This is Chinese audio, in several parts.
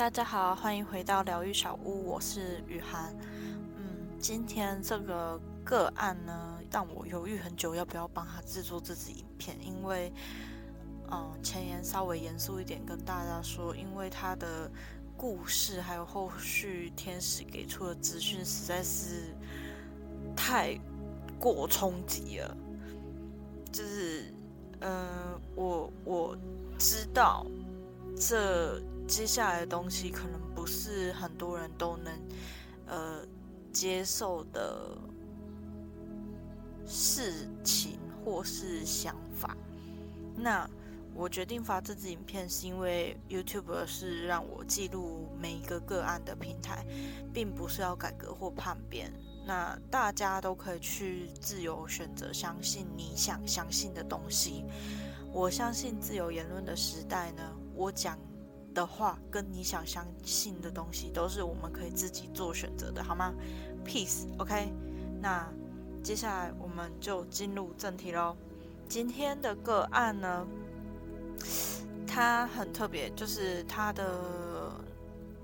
大家好，欢迎回到疗愈小屋，我是雨涵。嗯，今天这个个案呢，让我犹豫很久要不要帮他制作这支影片，因为，嗯，前言稍微严肃一点跟大家说，因为他的故事还有后续天使给出的资讯实在是太过冲击了，就是，嗯，我我知道这。接下来的东西可能不是很多人都能呃接受的事情或是想法。那我决定发这支影片，是因为 YouTube 是让我记录每一个个案的平台，并不是要改革或叛变。那大家都可以去自由选择，相信你想相信的东西。我相信自由言论的时代呢，我讲。的话，跟你想相信的东西，都是我们可以自己做选择的，好吗？Peace，OK。那接下来我们就进入正题喽。今天的个案呢，它很特别，就是它的，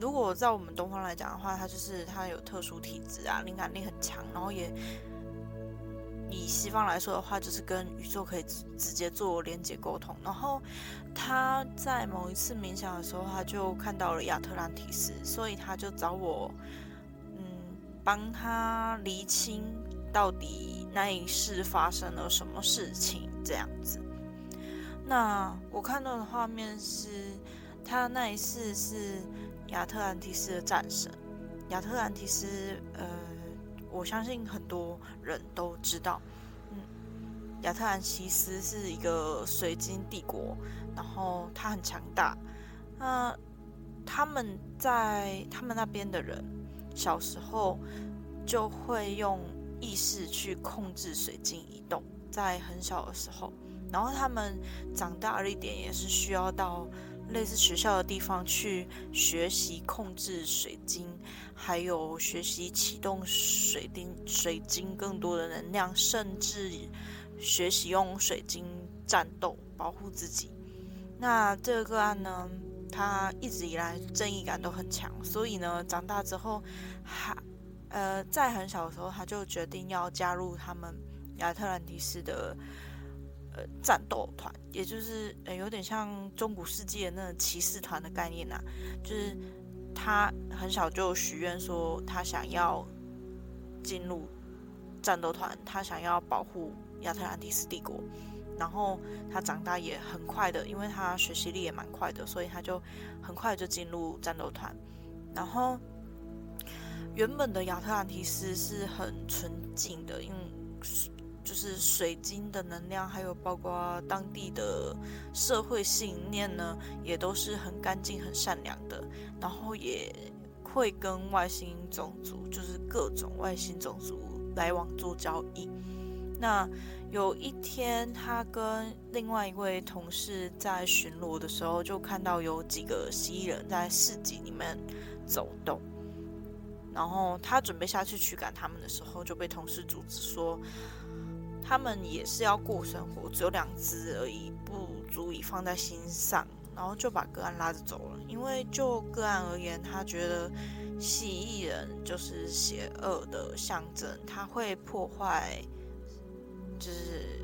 如果在我们东方来讲的话，它就是它有特殊体质啊，灵感力很强，然后也。以西方来说的话，就是跟宇宙可以直接做连接沟通。然后他在某一次冥想的时候，他就看到了亚特兰提斯，所以他就找我，嗯，帮他厘清到底那一世发生了什么事情这样子。那我看到的画面是，他那一世是亚特兰提斯的战神，亚特兰提斯，呃。我相信很多人都知道，嗯，亚特兰提斯是一个水晶帝国，然后它很强大。那他们在他们那边的人小时候就会用意识去控制水晶移动，在很小的时候，然后他们长大了一点也是需要到。类似学校的地方去学习控制水晶，还有学习启动水晶水晶更多的能量，甚至学习用水晶战斗保护自己。那这个个案呢，他一直以来正义感都很强，所以呢，长大之后还呃在很小的时候他就决定要加入他们亚特兰蒂斯的。呃，战斗团，也就是呃，有点像中古世纪的那骑士团的概念呐。就是他很小就许愿说，他想要进入战斗团，他想要保护亚特兰蒂斯帝国。然后他长大也很快的，因为他学习力也蛮快的，所以他就很快就进入战斗团。然后原本的亚特兰蒂斯是很纯净的，因为。就是水晶的能量，还有包括当地的社会信念呢，也都是很干净、很善良的。然后也会跟外星种族，就是各种外星种族来往做交易。那有一天，他跟另外一位同事在巡逻的时候，就看到有几个蜥蜴人在市集里面走动。然后他准备下去驱赶他们的时候，就被同事阻止说。他们也是要过生活，只有两只而已，不足以放在心上，然后就把个案拉着走了。因为就个案而言，他觉得蜥蜴人就是邪恶的象征，他会破坏，就是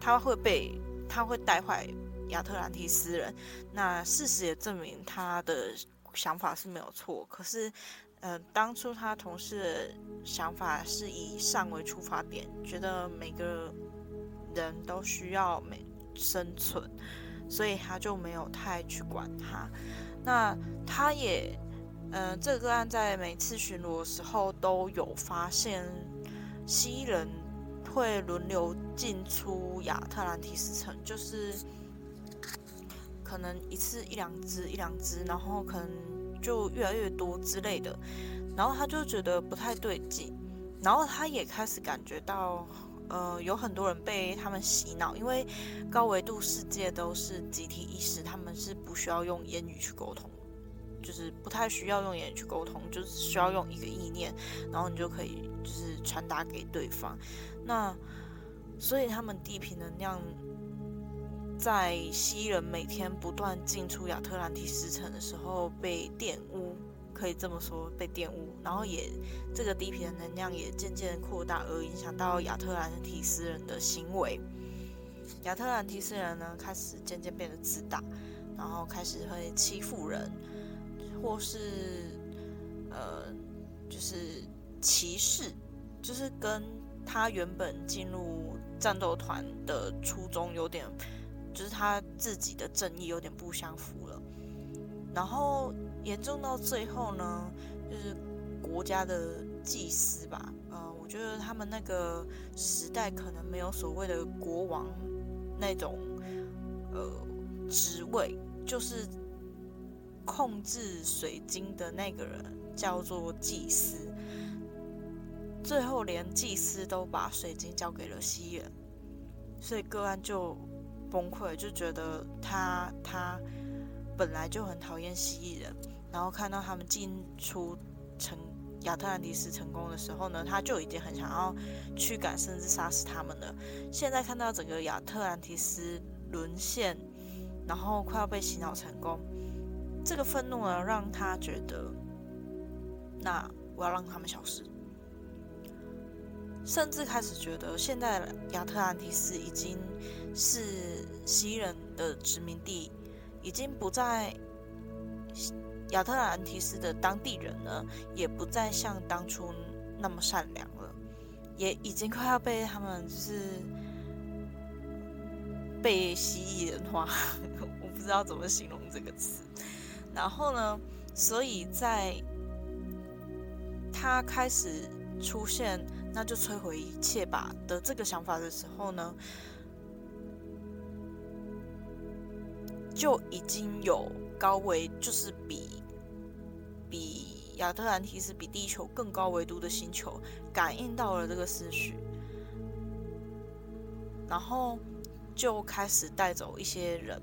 他会被他会带坏亚特兰蒂斯人。那事实也证明他的想法是没有错，可是。呃，当初他同事的想法是以善为出发点，觉得每个人都需要每生存，所以他就没有太去管他。那他也，呃，这个案在每次巡逻的时候都有发现，蜥蜴人会轮流进出亚特兰蒂斯城，就是可能一次一两只，一两只，然后可能。就越来越多之类的，然后他就觉得不太对劲，然后他也开始感觉到，呃，有很多人被他们洗脑，因为高维度世界都是集体意识，他们是不需要用言语去沟通，就是不太需要用言语去沟通，就是需要用一个意念，然后你就可以就是传达给对方。那所以他们地平能量在蜥蜴人每天不断进出亚特兰蒂斯城的时候被玷污，可以这么说被玷污，然后也这个低频的能量也渐渐扩大，而影响到亚特兰蒂斯人的行为。亚特兰蒂斯人呢，开始渐渐变得自大，然后开始会欺负人，或是呃，就是歧视，就是跟他原本进入战斗团的初衷有点。就是他自己的正义有点不相符了，然后严重到最后呢，就是国家的祭司吧，呃，我觉得他们那个时代可能没有所谓的国王那种呃职位，就是控制水晶的那个人叫做祭司，最后连祭司都把水晶交给了西人，所以个案就。崩溃，就觉得他他本来就很讨厌蜥蜴人，然后看到他们进出成亚特兰蒂斯成功的时候呢，他就已经很想要驱赶甚至杀死他们了。现在看到整个亚特兰蒂斯沦陷，然后快要被洗脑成功，这个愤怒呢，让他觉得，那我要让他们消失。甚至开始觉得，现在亚特兰蒂斯已经是蜥蜴人的殖民地，已经不在亚特兰蒂斯的当地人呢，也不再像当初那么善良了，也已经快要被他们就是被蜥蜴人化，我不知道怎么形容这个词。然后呢，所以在他开始出现。那就摧毁一切吧的这个想法的时候呢，就已经有高维，就是比比亚特兰提斯比地球更高维度的星球感应到了这个思绪，然后就开始带走一些人，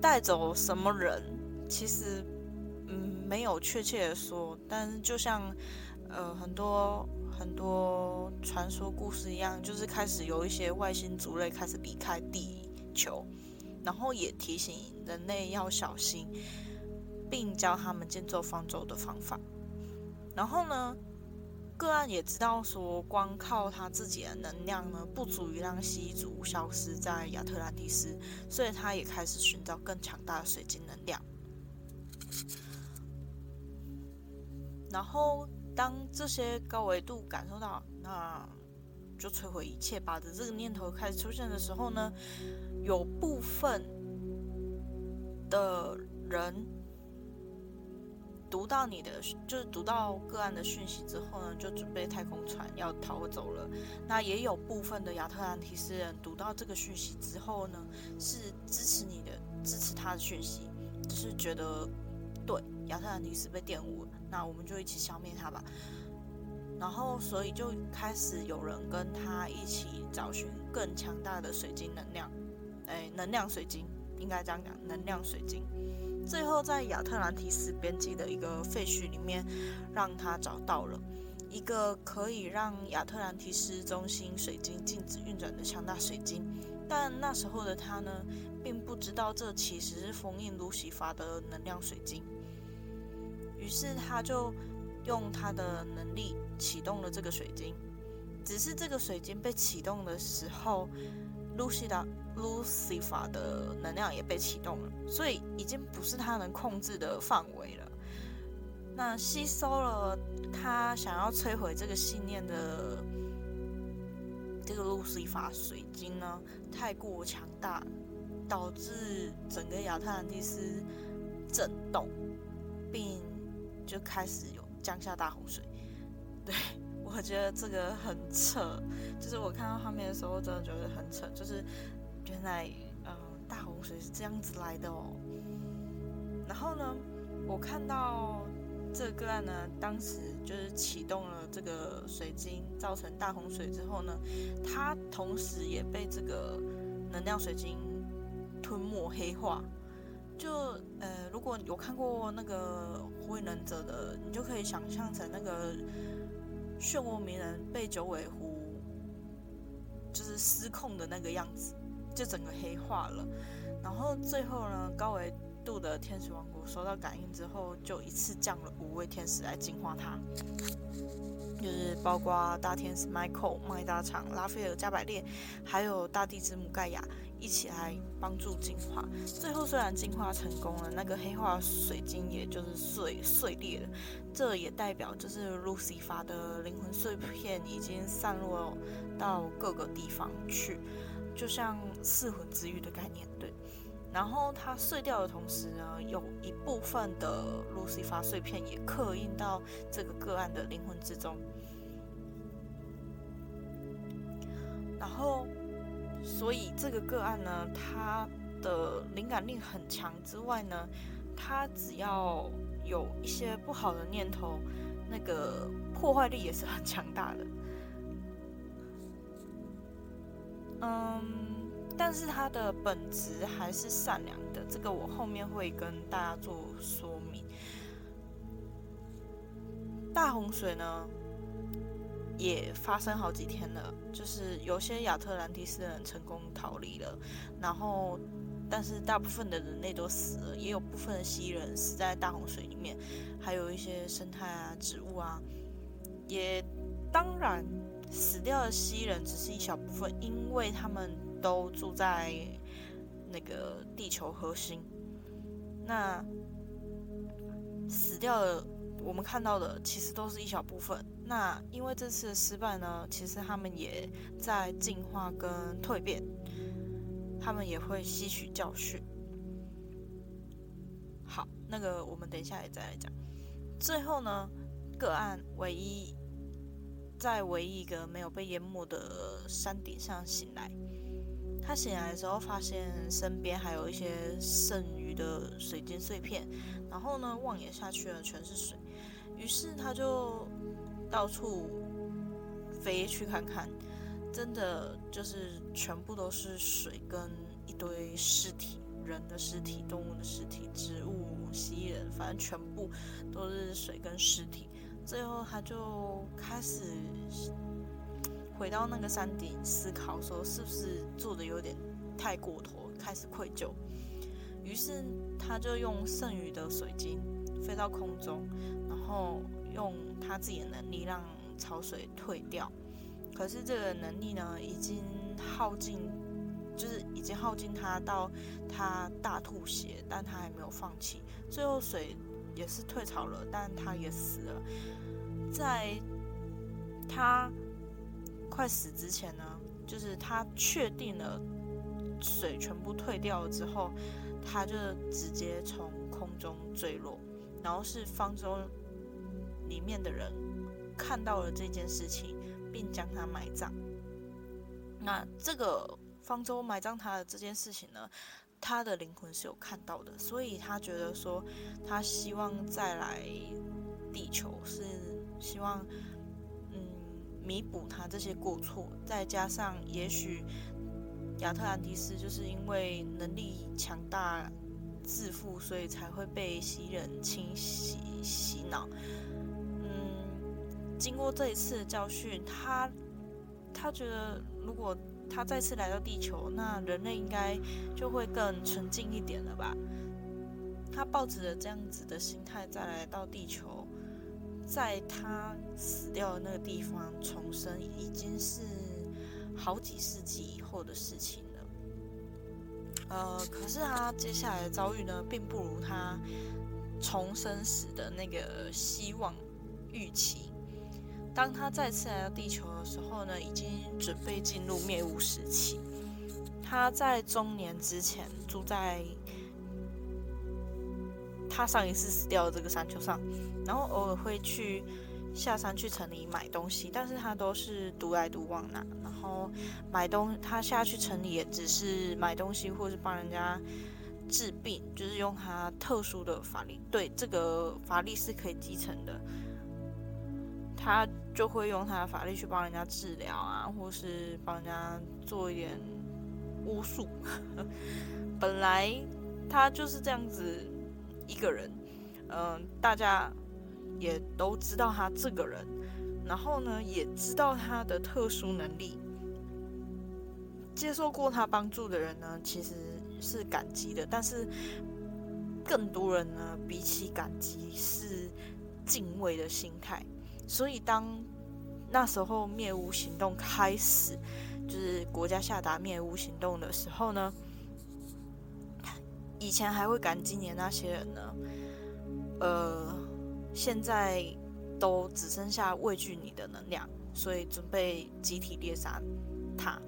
带走什么人？其实嗯没有确切的说，但是就像。呃，很多很多传说故事一样，就是开始有一些外星族类开始离开地球，然后也提醒人类要小心，并教他们建造方舟的方法。然后呢，个案也知道说，光靠他自己的能量呢，不足以让蜥蜴族消失在亚特兰蒂斯，所以他也开始寻找更强大的水晶能量。然后。当这些高维度感受到，那就摧毁一切吧的这个念头开始出现的时候呢，有部分的人读到你的，就是读到个案的讯息之后呢，就准备太空船要逃走了。那也有部分的亚特兰提斯人读到这个讯息之后呢，是支持你的，支持他的讯息，就是觉得对亚特兰提斯被玷污了。那我们就一起消灭它吧。然后，所以就开始有人跟他一起找寻更强大的水晶能量，哎，能量水晶应该这样讲，能量水晶。最后，在亚特兰提斯边际的一个废墟里面，让他找到了一个可以让亚特兰提斯中心水晶静止运转的强大水晶。但那时候的他呢，并不知道这其实是封印卢西法的能量水晶。于是他就用他的能力启动了这个水晶，只是这个水晶被启动的时候，露西达、路西法的能量也被启动了，所以已经不是他能控制的范围了。那吸收了他想要摧毁这个信念的这个路西法水晶呢，太过强大，导致整个亚特兰蒂斯震动，并。就开始有降下大洪水，对我觉得这个很扯，就是我看到画面的时候，真的觉得很扯，就是原来呃大洪水是这样子来的哦。然后呢，我看到这个个案呢，当时就是启动了这个水晶，造成大洪水之后呢，它同时也被这个能量水晶吞没黑化。就呃，如果有看过那个《火影忍者》的，你就可以想象成那个漩涡鸣人被九尾狐就是失控的那个样子，就整个黑化了。然后最后呢，高维度的天使王国收到感应之后，就一次降了五位天使来净化他，就是包括大天使 Michael、麦大厂、拉斐尔、加百列，还有大地之母盖亚一起来帮助进化。最后虽然进化成功了，那个黑化水晶也就是碎碎裂了，这也代表就是路西法的灵魂碎片已经散落到各个地方去，就像四魂之玉的概念，对。然后它碎掉的同时呢，有一部分的路西法碎片也刻印到这个个案的灵魂之中。然后，所以这个个案呢，它的灵感力很强之外呢，它只要有一些不好的念头，那个破坏力也是很强大的。嗯。但是它的本质还是善良的，这个我后面会跟大家做说明。大洪水呢，也发生好几天了，就是有些亚特兰蒂斯人成功逃离了，然后，但是大部分的人类都死了，也有部分的蜥蜴人死在大洪水里面，还有一些生态啊、植物啊，也当然死掉的蜥蜴人只是一小部分，因为他们。都住在那个地球核心，那死掉的我们看到的其实都是一小部分。那因为这次的失败呢，其实他们也在进化跟蜕变，他们也会吸取教训。好，那个我们等一下也再来讲。最后呢，个案唯一在唯一一个没有被淹没的山顶上醒来。他醒来的时候，发现身边还有一些剩余的水晶碎片，然后呢，望眼下去呢，全是水。于是他就到处飞去看看，真的就是全部都是水跟一堆尸体，人的尸体、动物的尸体、植物、蜥蜴人，反正全部都是水跟尸体。最后他就开始。回到那个山顶思考，说是不是做的有点太过头，开始愧疚。于是他就用剩余的水晶飞到空中，后用他自己的能力让潮水退掉。可是这个能力呢，已经耗尽，就是已经耗尽他到他大吐血，但他还没有放弃。最后水也是退潮了，但他也死了。在他。快死之前呢，就是他确定了水全部退掉了之后，他就直接从空中坠落，然后是方舟里面的人看到了这件事情，并将他埋葬。那这个方舟埋葬他的这件事情呢，他的灵魂是有看到的，所以他觉得说，他希望再来地球，是希望嗯。弥补他这些过错，再加上也许亚特兰蒂斯就是因为能力强大、自负，所以才会被袭人清洗洗脑。经过这一次的教训，他他觉得如果他再次来到地球，那人类应该就会更纯净一点了吧？他抱着这样子的心态再来到地球。在他死掉的那个地方重生，已经是好几世纪以后的事情了。呃，可是他接下来的遭遇呢，并不如他重生时的那个希望预期。当他再次来到地球的时候呢，已经准备进入灭物时期。他在中年之前住在。他上一次死掉的这个山丘上，然后偶尔会去下山去城里买东西，但是他都是独来独往的。然后买东，他下去城里也只是买东西，或是帮人家治病，就是用他特殊的法力。对，这个法力是可以继承的，他就会用他的法力去帮人家治疗啊，或是帮人家做一点巫术。本来他就是这样子。一个人，嗯，大家也都知道他这个人，然后呢，也知道他的特殊能力。接受过他帮助的人呢，其实是感激的，但是更多人呢，比起感激是敬畏的心态。所以当那时候灭屋行动开始，就是国家下达灭屋行动的时候呢，以前还会感激你那些人呢，呃，现在都只剩下畏惧你的能量，所以准备集体猎杀他。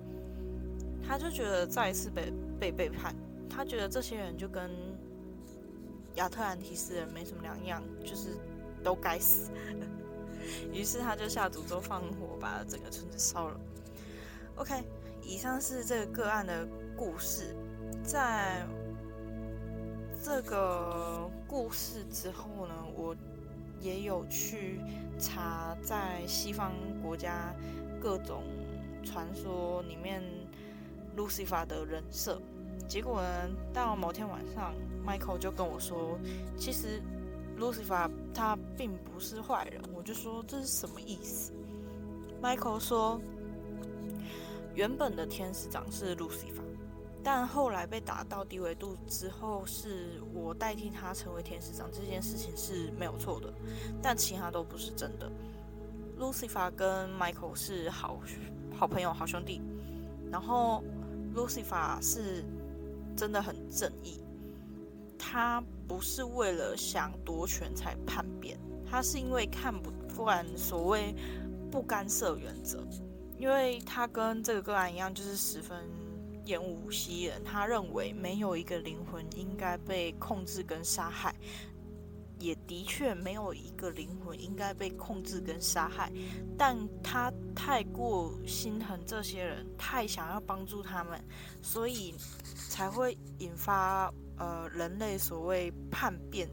他就觉得再一次被被背叛，他觉得这些人就跟亚特兰提斯人没什么两样，就是都该死。于是他就下诅咒放火，把整个村子烧了。OK，以上是这个个案的故事。在这个故事之后呢，我也有去查在西方国家各种传说里面。Lucifer 的人设，结果呢？到某天晚上，Michael 就跟我说：“其实 Lucifer 他并不是坏人。”我就说：“这是什么意思？”Michael 说：“原本的天使长是 Lucifer，但后来被打到低维度之后，是我代替他成为天使长。这件事情是没有错的，但其他都不是真的。Lucifer 跟 Michael 是好好朋友、好兄弟，然后。Lucifer 是真的很正义，他不是为了想夺权才叛变，他是因为看不惯所谓不干涉原则，因为他跟这个个案一样，就是十分厌恶蜥蜴人，他认为没有一个灵魂应该被控制跟杀害。也的确没有一个灵魂应该被控制跟杀害，但他太过心疼这些人，太想要帮助他们，所以才会引发呃人类所谓叛变。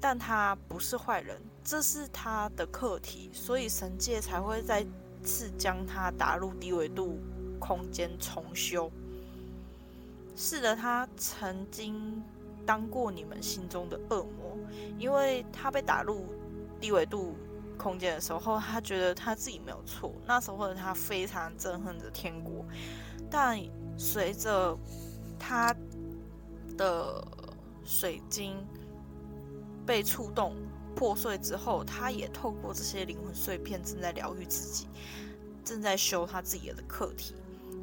但他不是坏人，这是他的课题，所以神界才会再次将他打入低维度空间重修。是的，他曾经。当过你们心中的恶魔，因为他被打入低维度空间的时候，他觉得他自己没有错。那时候的他非常憎恨着天国，但随着他的水晶被触动破碎之后，他也透过这些灵魂碎片正在疗愈自己，正在修他自己的课题。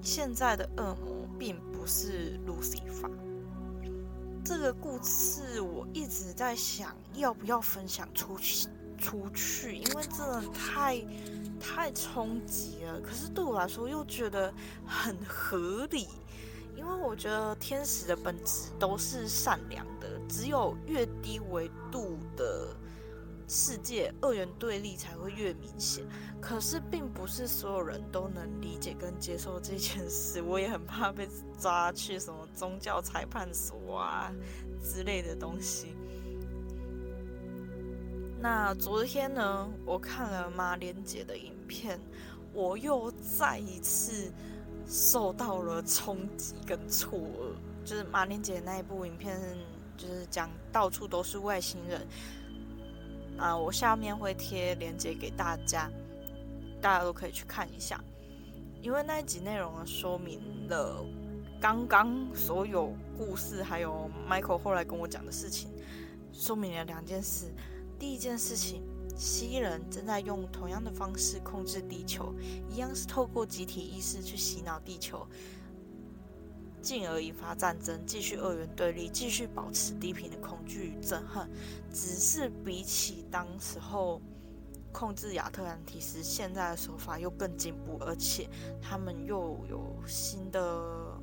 现在的恶魔并不是路西法。这个故事我一直在想，要不要分享出去？出去，因为真的太太冲击了。可是对我来说，又觉得很合理，因为我觉得天使的本质都是善良的，只有越低维度的。世界二元对立才会越明显，可是并不是所有人都能理解跟接受这件事。我也很怕被抓去什么宗教裁判所啊之类的东西。那昨天呢，我看了马莲姐的影片，我又再一次受到了冲击跟错愕。就是马莲姐那一部影片，就是讲到处都是外星人。啊，我下面会贴链接给大家，大家都可以去看一下。因为那一集内容，说明了刚刚所有故事，还有 Michael 后来跟我讲的事情，说明了两件事。第一件事情，蜥蜴人正在用同样的方式控制地球，一样是透过集体意识去洗脑地球。进而引发战争，继续二元对立，继续保持低频的恐惧与憎恨。只是比起当时候控制亚特兰提斯，现在的手法又更进步，而且他们又有新的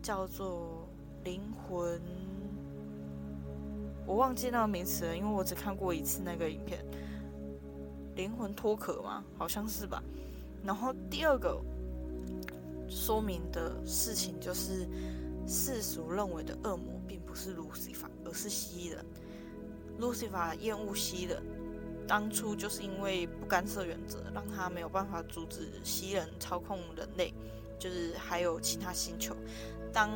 叫做灵魂，我忘记那个名词了，因为我只看过一次那个影片。灵魂脱壳吗？好像是吧。然后第二个。说明的事情就是，世俗认为的恶魔并不是路西法，而是蜥蜴人。路西法厌恶蜥蜴人，当初就是因为不干涉原则，让他没有办法阻止蜥蜴人操控人类，就是还有其他星球。当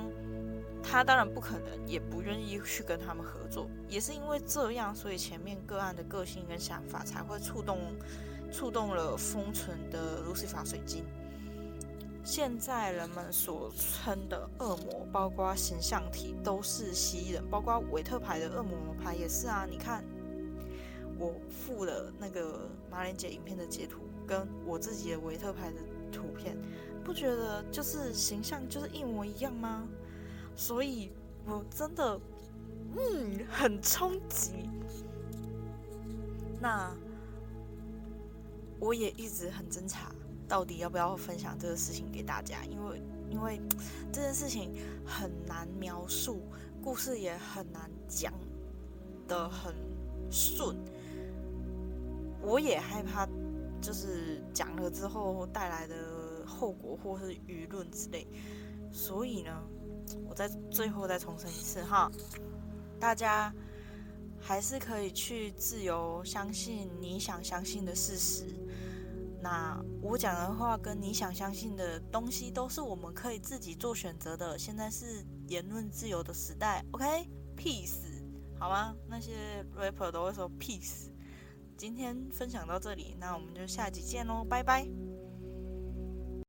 他当然不可能，也不愿意去跟他们合作，也是因为这样，所以前面个案的个性跟想法才会触动，触动了封存的路西法水晶。现在人们所称的恶魔，包括形象体都是蜥蜴人，包括维特牌的恶魔牌也是啊。你看，我附了那个马莲姐影片的截图，跟我自己的维特牌的图片，不觉得就是形象就是一模一样吗？所以我真的，嗯，很冲击。那我也一直很侦查。到底要不要分享这个事情给大家？因为因为这件事情很难描述，故事也很难讲的很顺。我也害怕，就是讲了之后带来的后果或是舆论之类。所以呢，我再最后再重申一次哈，大家还是可以去自由相信你想相信的事实。那我讲的话跟你想相信的东西都是我们可以自己做选择的。现在是言论自由的时代，OK？Peace，好吗？那些 rapper 都会说 Peace。今天分享到这里，那我们就下集见喽，拜拜。